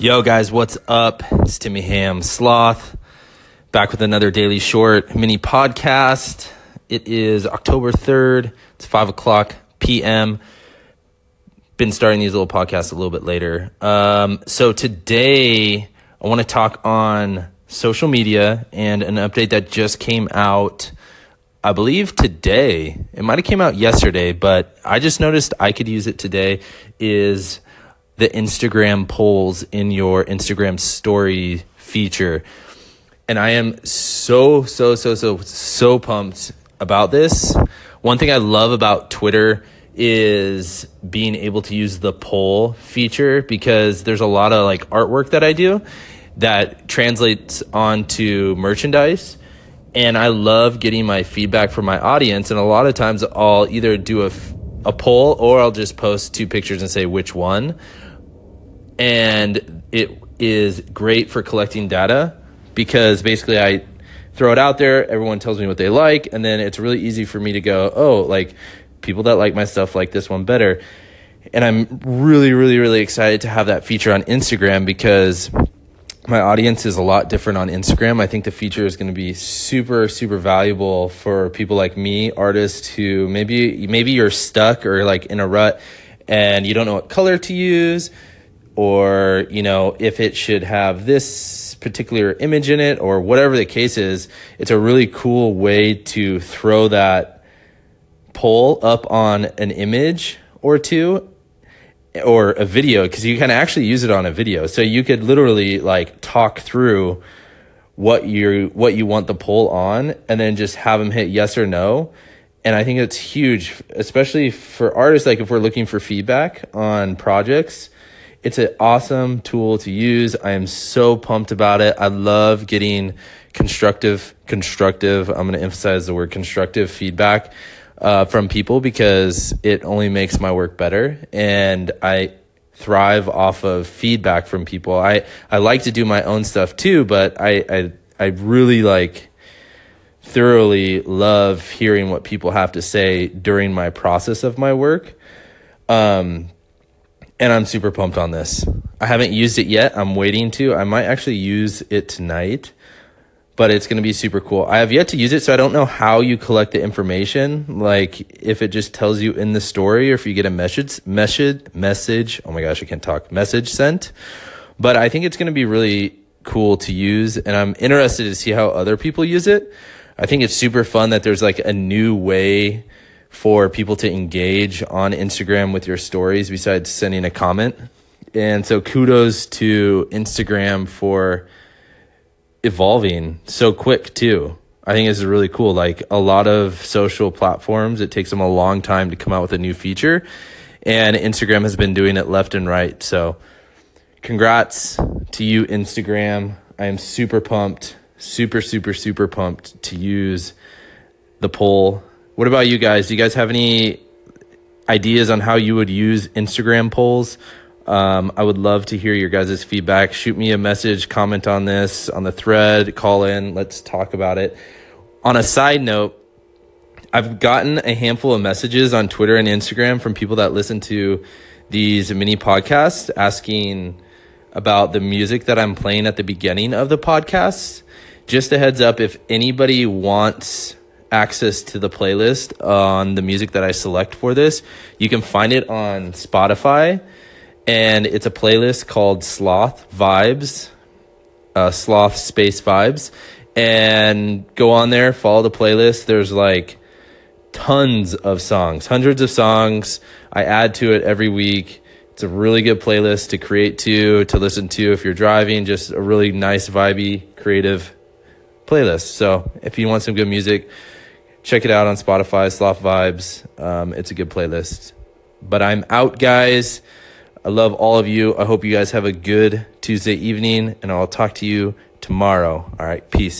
Yo, guys, what's up? It's Timmy Ham Sloth back with another daily short mini podcast. It is October 3rd, it's 5 o'clock p.m. Been starting these little podcasts a little bit later. Um, so, today I want to talk on social media and an update that just came out. I believe today. It might have came out yesterday, but I just noticed I could use it today. Is the Instagram polls in your Instagram story feature. And I am so, so, so, so, so pumped about this. One thing I love about Twitter is being able to use the poll feature because there's a lot of like artwork that I do that translates onto merchandise. And I love getting my feedback from my audience. And a lot of times I'll either do a, a poll or I'll just post two pictures and say which one and it is great for collecting data because basically I throw it out there, everyone tells me what they like, and then it's really easy for me to go, oh, like people that like my stuff like this one better. And I'm really, really, really excited to have that feature on Instagram because my audience is a lot different on Instagram. I think the feature is going to be super, super valuable for people like me, artists who maybe maybe you're stuck or like in a rut and you don't know what color to use or you know if it should have this particular image in it or whatever the case is it's a really cool way to throw that poll up on an image or two or a video because you can actually use it on a video. So you could literally like talk through what you what you want the poll on and then just have them hit yes or no. And i think it's huge especially for artists like if we're looking for feedback on projects it's an awesome tool to use. I am so pumped about it. I love getting constructive, constructive. I'm going to emphasize the word constructive feedback uh, from people because it only makes my work better. And I thrive off of feedback from people. I, I like to do my own stuff too, but I, I, I really like thoroughly love hearing what people have to say during my process of my work. Um, and I'm super pumped on this. I haven't used it yet. I'm waiting to. I might actually use it tonight, but it's going to be super cool. I have yet to use it, so I don't know how you collect the information. Like if it just tells you in the story, or if you get a message, message, message. Oh my gosh, I can't talk. Message sent. But I think it's going to be really cool to use, and I'm interested to see how other people use it. I think it's super fun that there's like a new way for people to engage on Instagram with your stories besides sending a comment. And so kudos to Instagram for evolving so quick too. I think this is really cool. Like a lot of social platforms, it takes them a long time to come out with a new feature. And Instagram has been doing it left and right. So congrats to you, Instagram. I am super pumped, super, super, super pumped to use the poll what about you guys? Do you guys have any ideas on how you would use Instagram polls? Um, I would love to hear your guys' feedback. Shoot me a message, comment on this on the thread, call in, let's talk about it. On a side note, I've gotten a handful of messages on Twitter and Instagram from people that listen to these mini podcasts asking about the music that I'm playing at the beginning of the podcast. Just a heads up if anybody wants access to the playlist on the music that I select for this. You can find it on Spotify, and it's a playlist called Sloth Vibes, uh, Sloth Space Vibes. And go on there, follow the playlist. There's like tons of songs, hundreds of songs. I add to it every week. It's a really good playlist to create to, to listen to if you're driving. Just a really nice, vibey, creative playlist. So if you want some good music, check it out on Spotify, Sloth Vibes. Um, it's a good playlist. But I'm out, guys. I love all of you. I hope you guys have a good Tuesday evening, and I'll talk to you tomorrow. All right, peace.